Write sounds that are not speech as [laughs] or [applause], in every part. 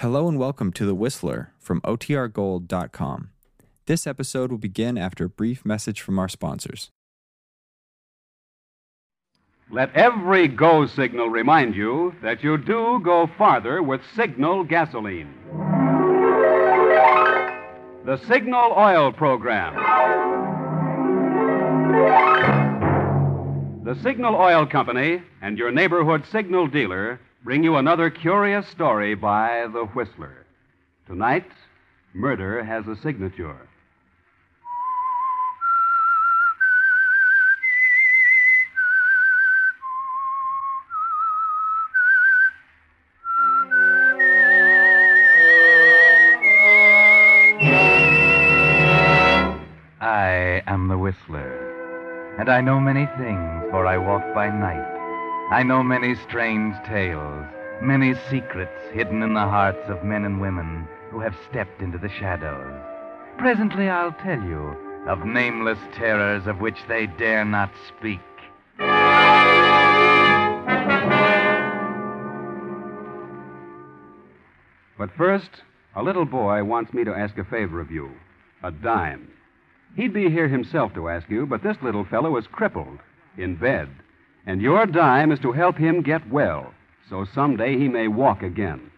Hello and welcome to The Whistler from OTRGold.com. This episode will begin after a brief message from our sponsors. Let every go signal remind you that you do go farther with Signal gasoline. The Signal Oil Program. The Signal Oil Company and your neighborhood signal dealer bring you another curious story by The Whistler. Tonight, murder has a signature. I am the Whistler, and I know many things, for I walk by night. I know many strange tales, many secrets hidden in the hearts of men and women who have stepped into the shadows. Presently I'll tell you of nameless terrors of which they dare not speak. But first, a little boy wants me to ask a favor of you a dime. He'd be here himself to ask you, but this little fellow is crippled, in bed. And your dime is to help him get well, so someday he may walk again.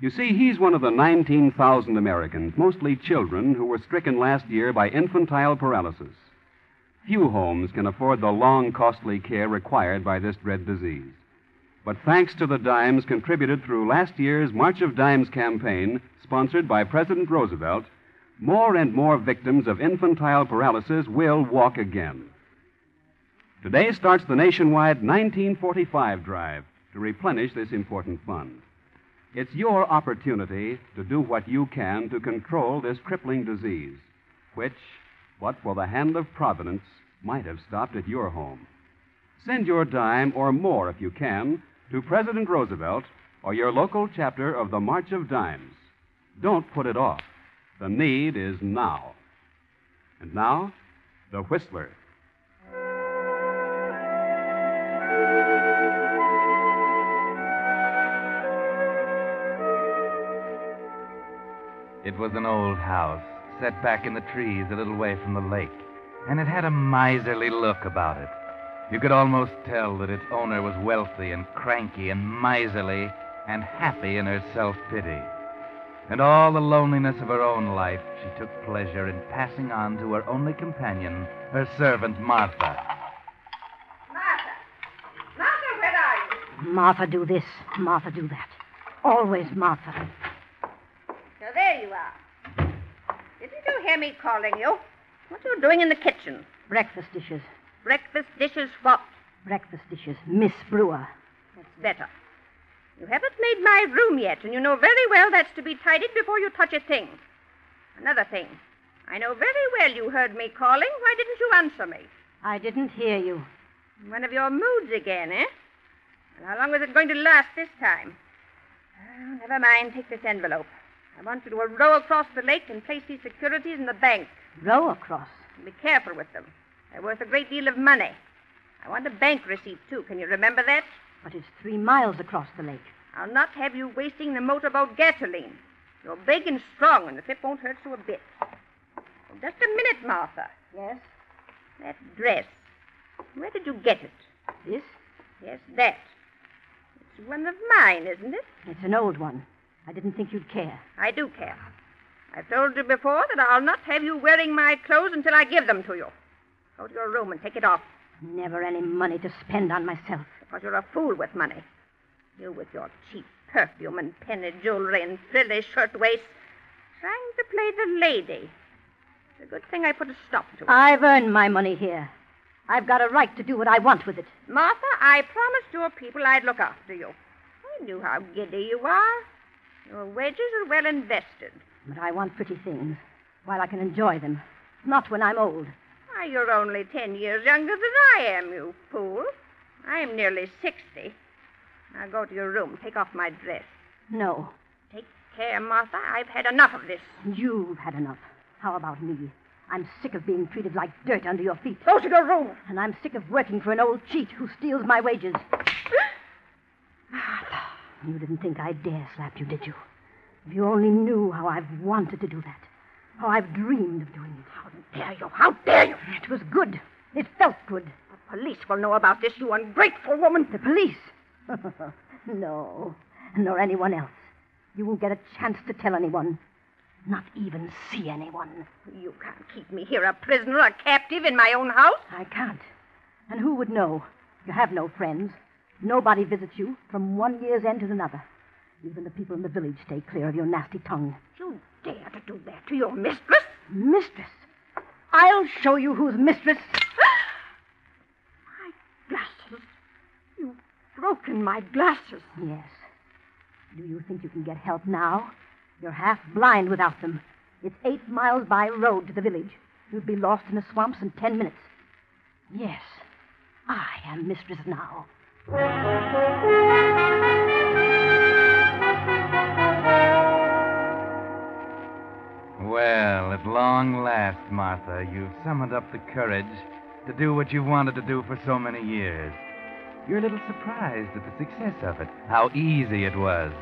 You see, he's one of the 19,000 Americans, mostly children, who were stricken last year by infantile paralysis. Few homes can afford the long, costly care required by this dread disease. But thanks to the dimes contributed through last year's March of Dimes campaign, sponsored by President Roosevelt, more and more victims of infantile paralysis will walk again. Today starts the nationwide 1945 drive to replenish this important fund. It's your opportunity to do what you can to control this crippling disease, which, but for the hand of Providence, might have stopped at your home. Send your dime or more if you can to President Roosevelt or your local chapter of the March of Dimes. Don't put it off. The need is now. And now, the Whistler. It was an old house, set back in the trees a little way from the lake, and it had a miserly look about it. You could almost tell that its owner was wealthy and cranky and miserly and happy in her self pity. And all the loneliness of her own life she took pleasure in passing on to her only companion, her servant Martha. Martha! Martha, where are you? Martha, do this. Martha, do that. Always Martha. So there you are. Didn't you hear me calling you? What are you doing in the kitchen? Breakfast dishes. Breakfast dishes what? Breakfast dishes. Miss Brewer. That's better. You haven't made my room yet, and you know very well that's to be tidied before you touch a thing. Another thing. I know very well you heard me calling. Why didn't you answer me? I didn't hear you. One of your moods again, eh? Well, how long was it going to last this time? Oh, never mind. Take this envelope. I want you to row across the lake and place these securities in the bank. Row across. Be careful with them. They're worth a great deal of money. I want a bank receipt, too. Can you remember that? But it's three miles across the lake. I'll not have you wasting the motorboat gasoline. You're big and strong, and the trip won't hurt you a bit. Oh, just a minute, Martha. Yes? That dress. Where did you get it? This? Yes, that. It's one of mine, isn't it? It's an old one. I didn't think you'd care. I do care. I've told you before that I'll not have you wearing my clothes until I give them to you. Go to your room and take it off, Never any money to spend on myself. because you're a fool with money. You with your cheap perfume and penny jewelry and frilly shirtwaists, trying to play the lady. It's a good thing I put a stop to it. I've earned my money here. I've got a right to do what I want with it. Martha, I promised your people I'd look after you. I knew how giddy you are. Your wages are well invested. But I want pretty things while I can enjoy them. Not when I'm old. Why, you're only ten years younger than I am, you fool. I'm nearly sixty. Now go to your room. Take off my dress. No. Take care, Martha. I've had enough of this. You've had enough. How about me? I'm sick of being treated like dirt under your feet. Go to your room. And I'm sick of working for an old cheat who steals my wages. Martha, [gasps] ah, you didn't think I'd dare slap you, did you? If you only knew how I've wanted to do that, how I've dreamed of doing it. How dare you? How dare you? It was good. It felt good. The police will know about this, you ungrateful woman. The police? [laughs] no, nor anyone else. You won't get a chance to tell anyone. Not even see anyone. You can't keep me here a prisoner, a captive in my own house. I can't. And who would know? You have no friends. Nobody visits you from one year's end to another. Even the people in the village stay clear of your nasty tongue. You dare to do that to your mistress? Mistress? I'll show you who's mistress. my glasses. You've broken my glasses. Yes. Do you think you can get help now? You're half blind without them. It's eight miles by road to the village. You'd be lost in the swamps in ten minutes. Yes, I am mistress now. Well, at long last, Martha, you've summoned up the courage to do what you've wanted to do for so many years. You're a little surprised at the success of it, how easy it was.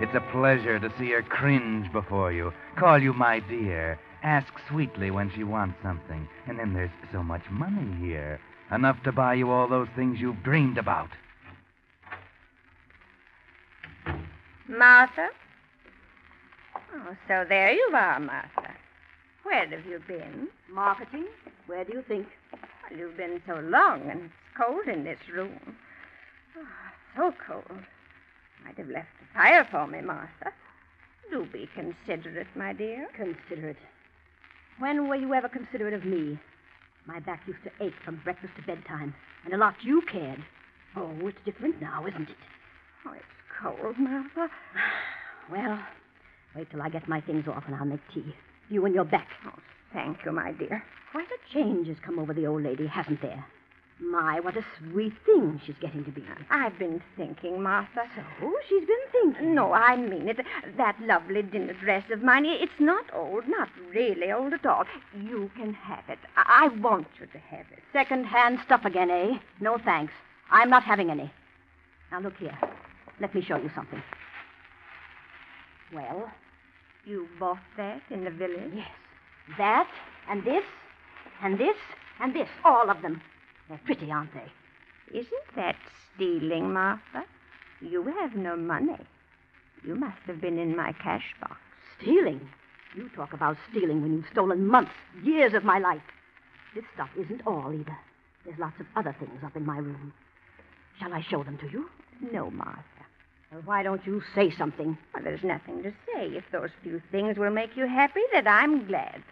It's a pleasure to see her cringe before you, call you my dear, ask sweetly when she wants something, and then there's so much money here, enough to buy you all those things you've dreamed about. Martha? Oh, so there you are, Martha. Where have you been? Marketing? Where do you think? Well, you've been so long, and it's cold in this room. Oh, so cold. Might have left a fire for me, Martha. Do be considerate, my dear. Considerate. When were you ever considerate of me? My back used to ache from breakfast to bedtime, and a lot you cared. Oh, it's different now, isn't it? Oh, it's cold, Martha. [sighs] Well, wait till I get my things off and I'll make tea. You and your back. Oh, thank you, my dear. Quite a change has come over the old lady, hasn't there? My, what a sweet thing she's getting to be. I've been thinking, Martha. So she's been thinking. No, I mean it. That lovely dinner dress of mine, it's not old, not really old at all. You can have it. I, I want you to have it. Second-hand stuff again, eh? No thanks. I'm not having any. Now look here. Let me show you something. Well, You bought that in the village? yes. That and this and this and this. All of them. They're pretty, aren't they? Isn't that stealing, Martha? You have no money. You must have been in my cash box. Stealing? You talk about stealing when you've stolen months, years of my life. This stuff isn't all either. There's lots of other things up in my room. Shall I show them to you? No, Martha. Well, why don't you say something? Well, there's nothing to say. If those few things will make you happy, then I'm glad.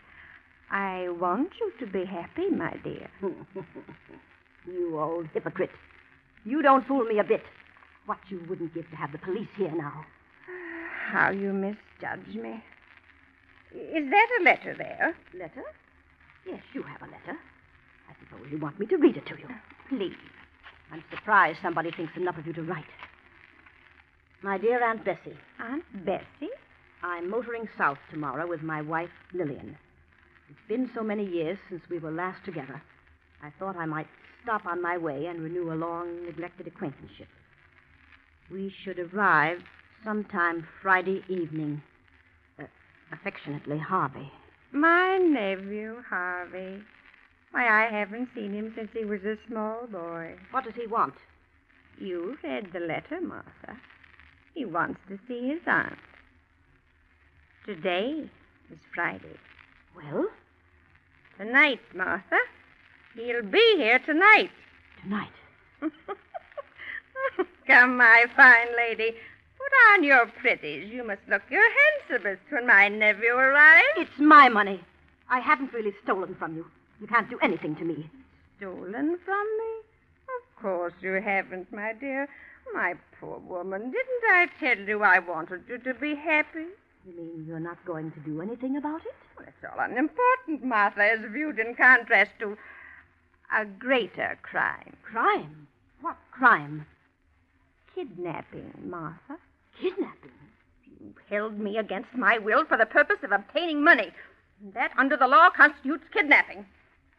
I want you to be happy, my dear. [laughs] you old hypocrite. You don't fool me a bit. What you wouldn't give to have the police here now. [sighs] How you misjudge me. Is that a letter there? Letter? Yes, you have a letter. I suppose you want me to read it to you. Please. I'm surprised somebody thinks enough of you to write. My dear Aunt Bessie, Aunt Bessie? I'm motoring south tomorrow with my wife, Lillian. It's been so many years since we were last together. I thought I might stop on my way and renew a long neglected acquaintanceship. We should arrive sometime Friday evening. Uh, affectionately, Harvey. My nephew, Harvey. Why, I haven't seen him since he was a small boy. What does he want? You read the letter, Martha. He wants to see his aunt. Today is Friday. Well, Tonight, Martha. He'll be here tonight. tonight. [laughs] Come, my fine lady. Put on your pretties. You must look your handsomest when my nephew arrives. It's my money. I haven't really stolen from you. You can't do anything to me. Stolen from me? Of course you haven't, my dear. My poor woman, didn't I tell you I wanted you to be happy? You mean you're not going to do anything about it? Well, it's all unimportant, Martha, as viewed in contrast to a greater crime. Crime? What crime? Kidnapping, Martha. Kidnapping. You held me against my will for the purpose of obtaining money. That, under the law, constitutes kidnapping.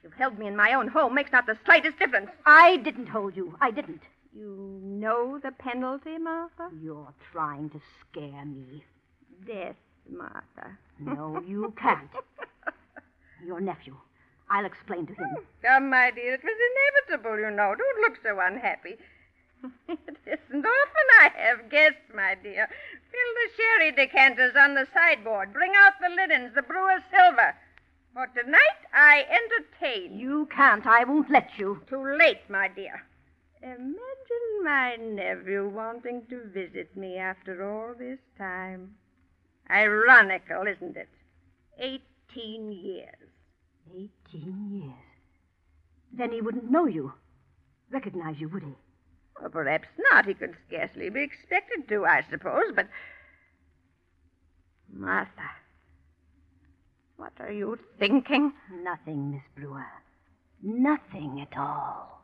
You've held me in my own home makes not the slightest difference. I didn't hold you. I didn't. You know the penalty, Martha? You're trying to scare me. death, Martha. No, you [laughs] can't. Your nephew. I'll explain to him. Hmm. Come, my dear, it was inevitable, you know. Don't look so unhappy. [laughs] it isn't often I have guests, my dear. Fill the sherry decanters on the sideboard. Bring out the linens, the brewer's silver. For tonight I entertain. You can't. I won't let you. Too late, my dear. My nephew wanting to visit me after all this time. Ironical, isn't it? Eighteen years. Eighteen years. Then he wouldn't know you. Recognize you, would he? Well, perhaps not. He could scarcely be expected to, I suppose, but. Martha. What are you thinking? Nothing, Miss Brewer. Nothing at all.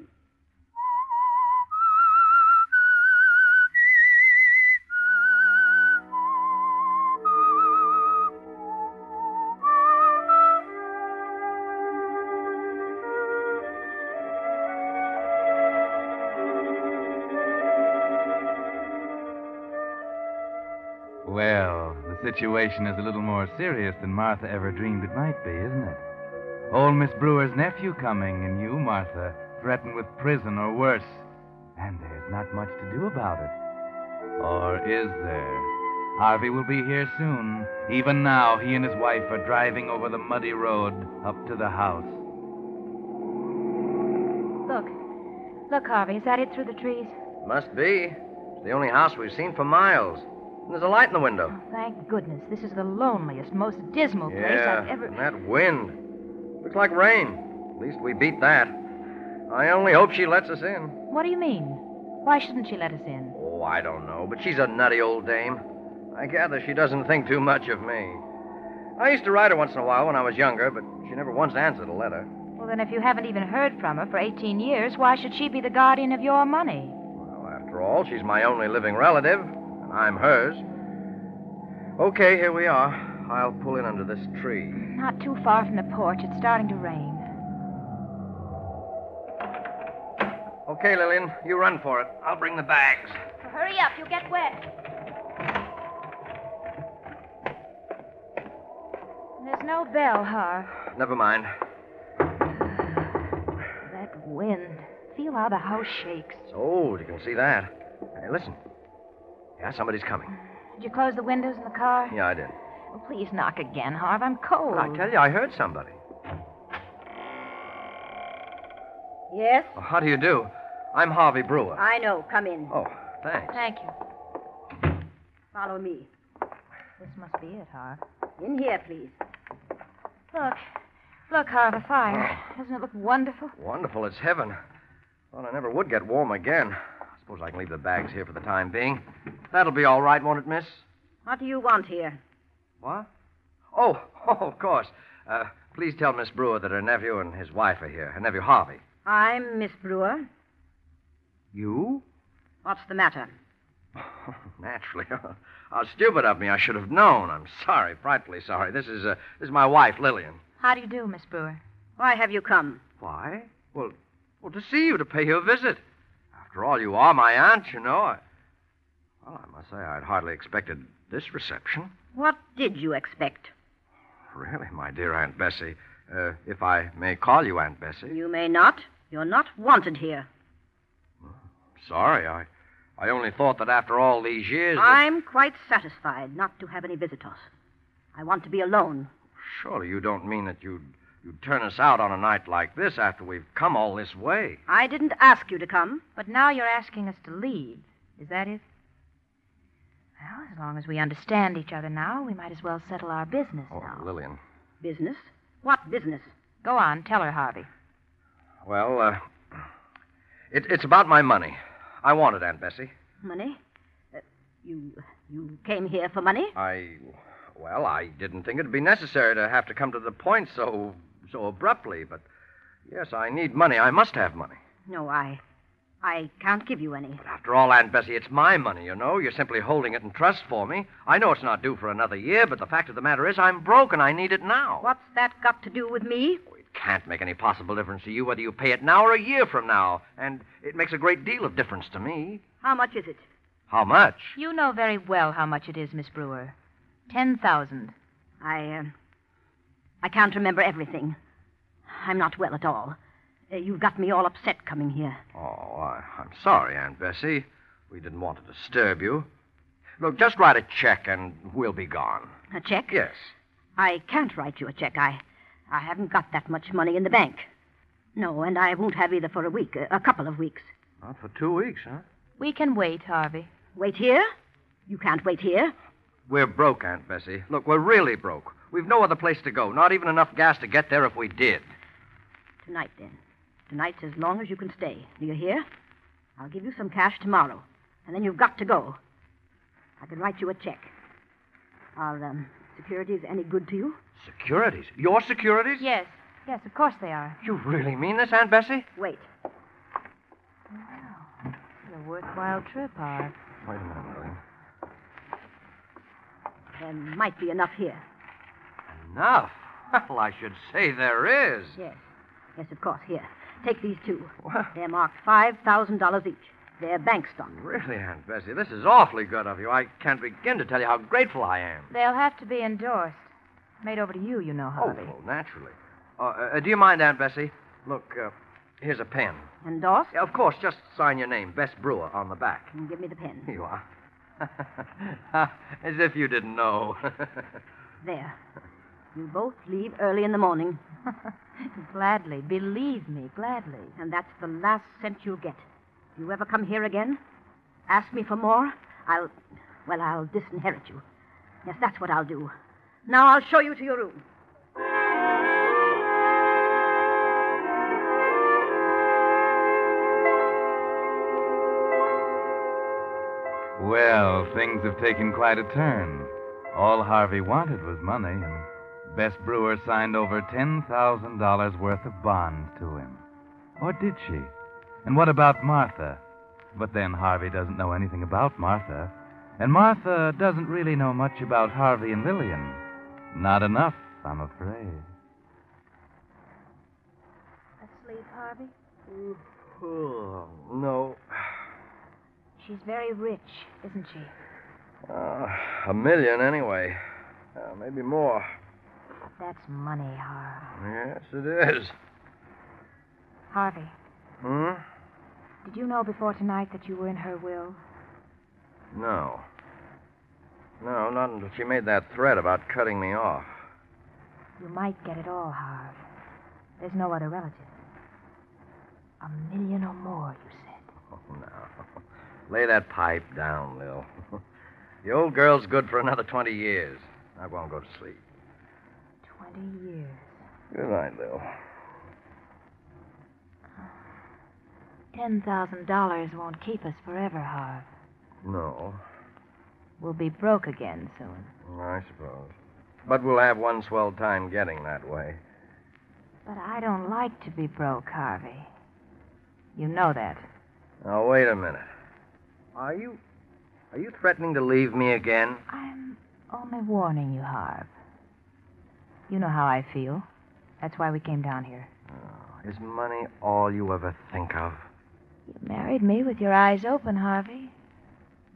Situation is a little more serious than Martha ever dreamed it might be, isn't it? Old Miss Brewer's nephew coming, and you, Martha, threatened with prison or worse. And there's not much to do about it. Or is there? Harvey will be here soon. Even now, he and his wife are driving over the muddy road up to the house. Look. Look, Harvey. Is that it through the trees? Must be. It's the only house we've seen for miles. There's a light in the window. Oh, thank goodness. This is the loneliest, most dismal place yeah, I've ever. Been. And that wind. Looks like rain. At least we beat that. I only hope she lets us in. What do you mean? Why shouldn't she let us in? Oh, I don't know, but she's a nutty old dame. I gather she doesn't think too much of me. I used to write her once in a while when I was younger, but she never once answered a letter. Well, then, if you haven't even heard from her for 18 years, why should she be the guardian of your money? Well, after all, she's my only living relative, I'm hers. Okay, here we are. I'll pull in under this tree. Not too far from the porch. It's starting to rain. Okay, Lillian, you run for it. I'll bring the bags. Well, hurry up. You'll get wet. There's no bell, Harv. Never mind. That wind. Feel how the house shakes. It's old, you can see that. Hey, listen. Yeah, somebody's coming. Did you close the windows in the car? Yeah, I did. Well, please knock again, Harve. I'm cold. I tell you, I heard somebody. Yes? Oh, how do you do? I'm Harvey Brewer. I know. Come in. Oh, thanks. Thank you. Follow me. This must be it, Harve. In here, please. Look. Look, Harv, a fire. Oh. Doesn't it look wonderful? Wonderful, it's heaven. Thought I never would get warm again. Suppose I can leave the bags here for the time being. That'll be all right, won't it, miss? What do you want here? What? Oh, [laughs] oh, of course. Uh, please tell Miss Brewer that her nephew and his wife are here. Her nephew Harvey. I'm Miss Brewer. You? What's the matter? Oh, [laughs] naturally. [laughs] How stupid of me. I should have known. I'm sorry, frightfully sorry. This is uh, this is my wife, Lillian. How do you do, Miss Brewer? Why have you come? Why? Well, well, to see you, to pay you a visit. After all, you are my aunt, you know. I, well, I must say, I'd hardly expected this reception. What did you expect? Really, my dear Aunt Bessie. Uh, if I may call you Aunt Bessie. You may not. You're not wanted here. Sorry, I, I only thought that after all these years. that- I'm quite satisfied not to have any visitors. I want to be alone. Surely you don't mean that you'd, you'd turn us out on a night like this after we've come all this way. I didn't ask you to come. But now you're asking us to leave. Is that it? Well, as long as we understand each other now, we might as well settle our business Oh, now. Lillian. Business? What business? Go on, tell her, Harvey. Well, uh, it, it's about my money. I want it, Aunt Bessie. Money? Uh, you you came here for money? I, well, I didn't think it'd be necessary to have to come to the point so so abruptly, but Yes, I need money. I must have money. No, I. I can't give you any. But after all, Aunt Bessie, it's my money, you know. You're simply holding it in trust for me. I know it's not due for another year, but the fact of the matter is I'm broke and I need it now. What's that got to do with me? It can't make any possible difference to you whether you pay it now or a year from now. And it makes a great deal of difference to me. How much is it? How much? You know very well how much it is, Miss Brewer. Ten thousand. I, uh, I can't remember everything. I'm not well at all. Uh, you've got me all upset coming here. Oh, I, I'm sorry, Aunt Bessie. We didn't want to disturb you. Look, just write a check and we'll be gone. A check? Yes. I can't write you a check. I, I haven't got that much money in the bank. No, and I won't have either for a week, a, a couple of weeks. Not for two weeks, huh? We can wait, Harvey. Wait here? You can't wait here. We're broke, Aunt Bessie. Look, we're really broke. We've no other place to go, not even enough gas to get there if we did. Tonight, then. Tonight's as long as you can stay. Do you hear? I'll give you some cash tomorrow, and then you've got to go. I can write you a check. Are um, securities any good to you? Securities? Your securities? Yes, yes, of course they are. You really mean this, Aunt Bessie? Wait. Well, it's a worthwhile trip, Harv. Wait a minute, Lillian. There might be enough here. Enough? Well, I should say there is. Yes. Yes, of course. Here. Take these two. What? They're marked $5,000 each. They're bank stock. Really, Aunt Bessie, this is awfully good of you. I can't begin to tell you how grateful I am. They'll have to be endorsed. Made over to you, you know, Oh, well, naturally. Uh, uh, do you mind, Aunt Bessie? Look, uh, here's a pen. Endorsed? Yeah, of course, just sign your name, Bess Brewer, on the back. And give me the pen. Here you are. [laughs] As if you didn't know. [laughs] There. You both leave early in the morning, [laughs] gladly. Believe me, gladly. and that's the last cent you'll get. If you ever come here again, ask me for more, I'll. Well, I'll disinherit you. Yes, that's what I'll do. Now I'll show you to your room. Well, things have taken quite a turn. All Harvey wanted was money, and Bess Brewer signed over $10,000 worth of bonds to him. Or did she? And what about Martha? But then Harvey doesn't know anything about Martha. And Martha doesn't really know much about Harvey and Lillian. Not enough, I'm afraid. Asleep, Harvey? oh, no. She's very rich, isn't she? Uh, a million, anyway. Uh, maybe more. That's money, Harv. Yes, it is. Harvey, Hmm? did you know before tonight that you were in her will? No. No, not until she made that threat about cutting me off. You might get it all, Harve. There's no other relative. A million or more, you said. Oh, no. Lay that pipe down, Lil. [laughs] the old girl's good for another 20 years. I won't go to sleep. Twenty years. Good night, Lil. Ten thousand dollars won't keep us forever, Harv. No, We'll be broke again soon. I suppose. But we'll have one swell time getting that way. But I don't like to be broke, Harvey. You know that. Now, wait a minute. Are you. Are you threatening to leave me again? I'm only warning you, Harv. You know how I feel. That's why we came down here. Oh, is money all you ever think of? You married me with your eyes open, Harvey.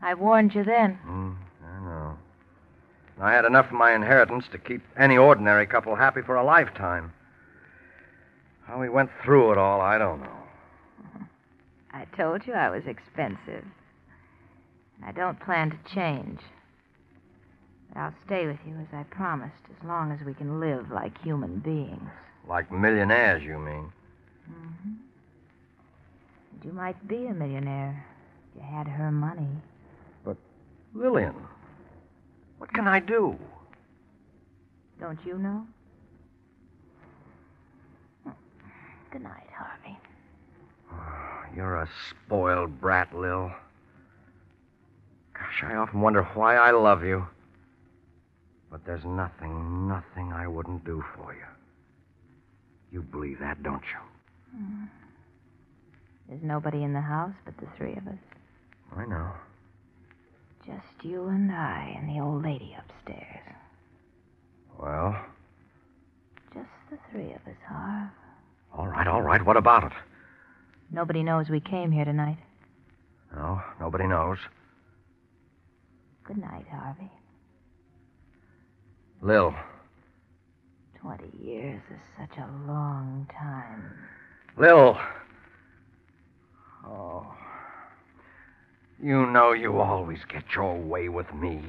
I warned you then. Hmm, I know. I had enough of my inheritance to keep any ordinary couple happy for a lifetime. How we went through it all, I don't know. I told you I was expensive. I don't plan to change. But I'll stay with you as I promised, as long as we can live like human beings. Like millionaires, you mean? Mm-hmm. You might be a millionaire if you had her money. But, Lillian, what can I do? Don't you know? Good night, Harvey. [sighs] You're a spoiled brat, Lil. Gosh, I often wonder why I love you. But there's nothing, nothing I wouldn't do for you. You believe that, don't you? Hmm. There's nobody in the house but the three of us. I know. Just you and I and the old lady upstairs. Well, Just the three of us, Harv. all right, all right. What about it? Nobody knows we came here tonight. No, nobody knows. Good night, Harvey. Lil, Twenty years is such a long time. Lil. Oh. You know you always get your way with me.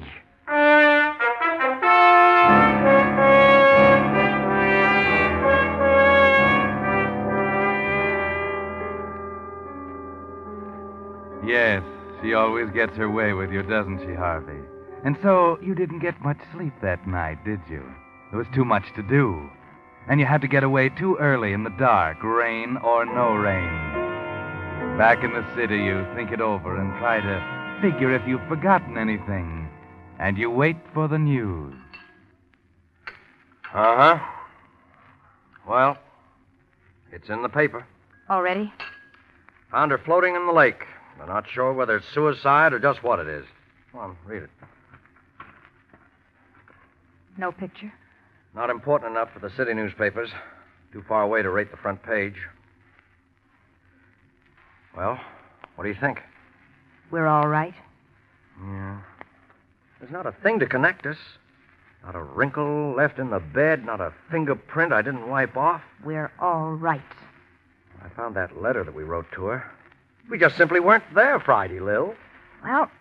Yes, she always gets her way with you, doesn't she, Harvey? And so you didn't get much sleep that night, did you? There was too much to do. And you had to get away too early in the dark, rain or no rain. Back in the city, you think it over and try to figure if you've forgotten anything. And you wait for the news. Uh huh. Well, it's in the paper. Already? Found her floating in the lake. They're not sure whether it's suicide or just what it is. Come on, read it. No picture? Not important enough for the city newspapers. Too far away to rate the front page. Well, what do you think? We're all right. Yeah. There's not a thing to connect us. Not a wrinkle left in the bed, not a fingerprint I didn't wipe off. We're all right. I found that letter that we wrote to her. We just simply weren't there Friday, Lil. Well,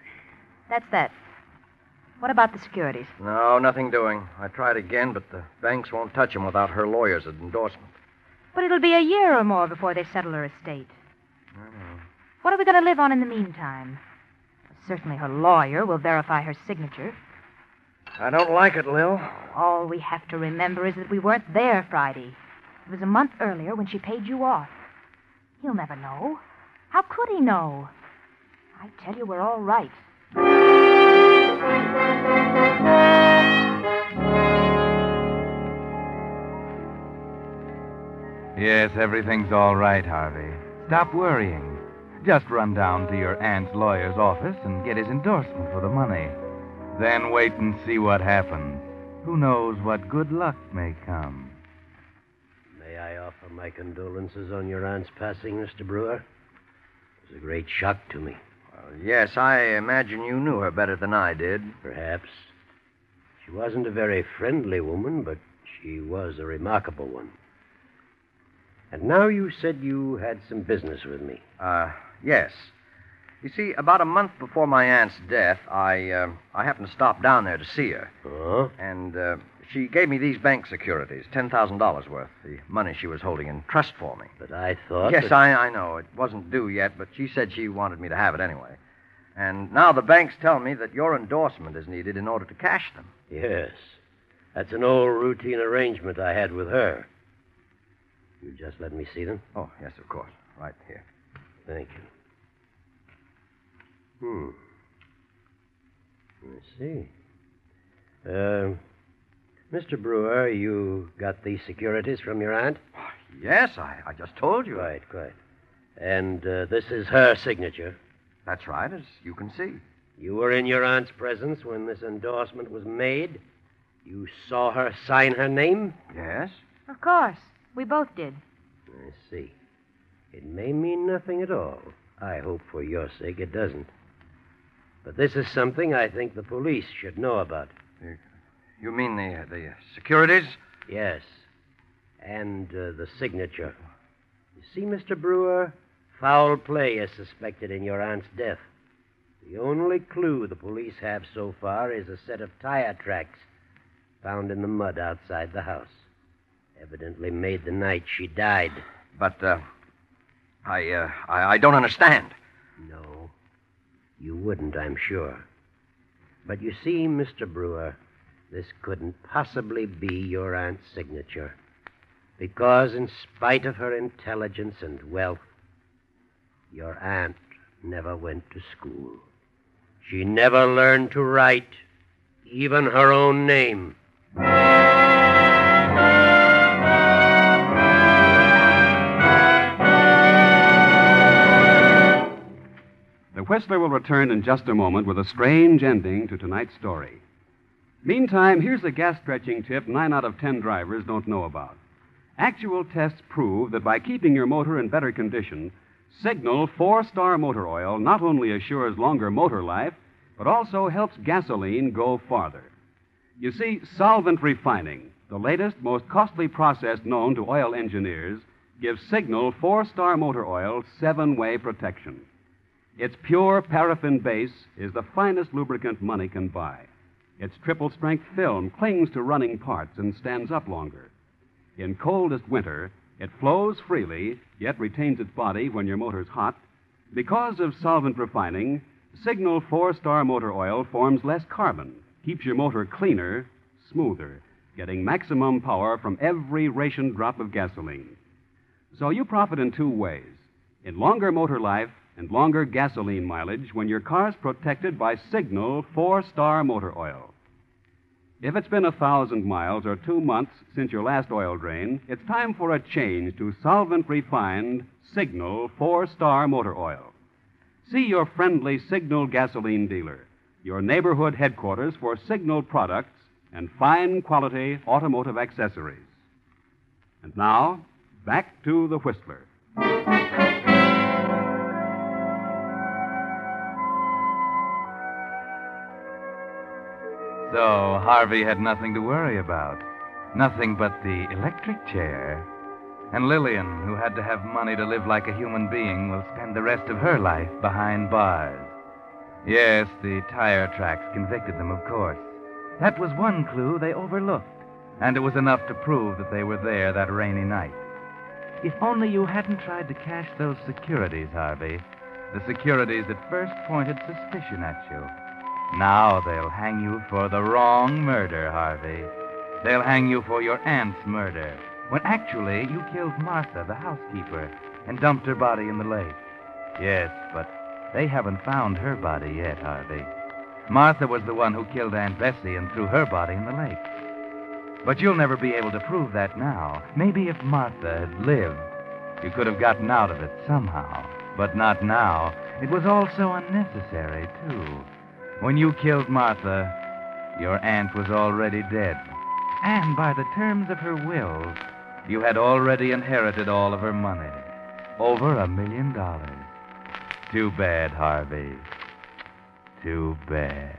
that's that. What about the securities? No, nothing doing. I tried again, but the banks won't touch them without her lawyer's endorsement. But it'll be a year or more before they settle her estate. What are we going to live on in the meantime? Certainly her lawyer will verify her signature. I don't like it, Lil. All we have to remember is that we weren't there Friday. It was a month earlier when she paid you off. He'll never know. How could he know? I tell you, we're all right. Yes, everything's all right, Harvey. Stop worrying. Just run down to your aunt's lawyer's office and get his endorsement for the money. Then wait and see what happens. Who knows what good luck may come? May I offer my condolences on your aunt's passing, Mr. Brewer? It was a great shock to me. Well, yes, I imagine you knew her better than I did. Perhaps. She wasn't a very friendly woman, but she was a remarkable one. And now you said you had some business with me. Uh, yes. You see, about a month before my aunt's death, I, uh, I happened to stop down there to see her. Oh? And uh, she gave me these bank securities, $10,000 worth, the money she was holding in trust for me. But I thought. yes, that- I, I know. It wasn't due yet, but she said she wanted me to have it anyway. And now the banks tell me that your endorsement is needed in order to cash them. Yes. That's an old routine arrangement I had with her. You just let me see them? Oh, yes, of course. Right here. Thank you. Hmm. I see. Uh, Mr. Brewer, you got these securities from your aunt? Yes, I, I just told you. Quite, quite. And uh, this is her signature. That's right, as you can see. You were in your aunt's presence when this endorsement was made. You saw her sign her name? Yes? Of course. We both did. I see. It may mean nothing at all. I hope for your sake it doesn't. But this is something I think the police should know about. You mean the, the securities? Yes. And uh, the signature. You see, Mr. Brewer, foul play is suspected in your aunt's death. The only clue the police have so far is a set of tire tracks found in the mud outside the house. Evidently made the night she died. But, uh, I, uh, I, I don't understand. No, you wouldn't, I'm sure. But you see, Mr. Brewer, this couldn't possibly be your aunt's signature. Because, in spite of her intelligence and wealth, your aunt never went to school. She never learned to write even her own name. The Whistler will return in just a moment with a strange ending to tonight's story. Meantime, here's a gas stretching tip nine out of ten drivers don't know about. Actual tests prove that by keeping your motor in better condition, Signal four star motor oil not only assures longer motor life, but also helps gasoline go farther. You see, solvent refining, the latest, most costly process known to oil engineers, gives Signal four star motor oil seven way protection. Its pure paraffin base is the finest lubricant money can buy. Its triple strength film clings to running parts and stands up longer. In coldest winter, it flows freely, yet retains its body when your motor's hot. Because of solvent refining, Signal four star motor oil forms less carbon, keeps your motor cleaner, smoother, getting maximum power from every ration drop of gasoline. So you profit in two ways in longer motor life and longer gasoline mileage when your car's protected by Signal four star motor oil. If it's been a thousand miles or two months since your last oil drain, it's time for a change to solvent refined Signal four star motor oil. See your friendly Signal gasoline dealer, your neighborhood headquarters for Signal products and fine quality automotive accessories. And now, back to the Whistler. So Harvey had nothing to worry about. Nothing but the electric chair. And Lillian, who had to have money to live like a human being, will spend the rest of her life behind bars. Yes, the tire tracks convicted them, of course. That was one clue they overlooked, and it was enough to prove that they were there that rainy night. If only you hadn't tried to cash those securities, Harvey. The securities that first pointed suspicion at you. Now they'll hang you for the wrong murder, Harvey. They'll hang you for your aunt's murder, when actually you killed Martha, the housekeeper, and dumped her body in the lake. Yes, but they haven't found her body yet, Harvey. Martha was the one who killed Aunt Bessie and threw her body in the lake. But you'll never be able to prove that now. Maybe if Martha had lived, you could have gotten out of it somehow. But not now. It was all so unnecessary, too. When you killed Martha, your aunt was already dead. And by the terms of her will, you had already inherited all of her money. Over a million dollars. Too bad, Harvey. Too bad.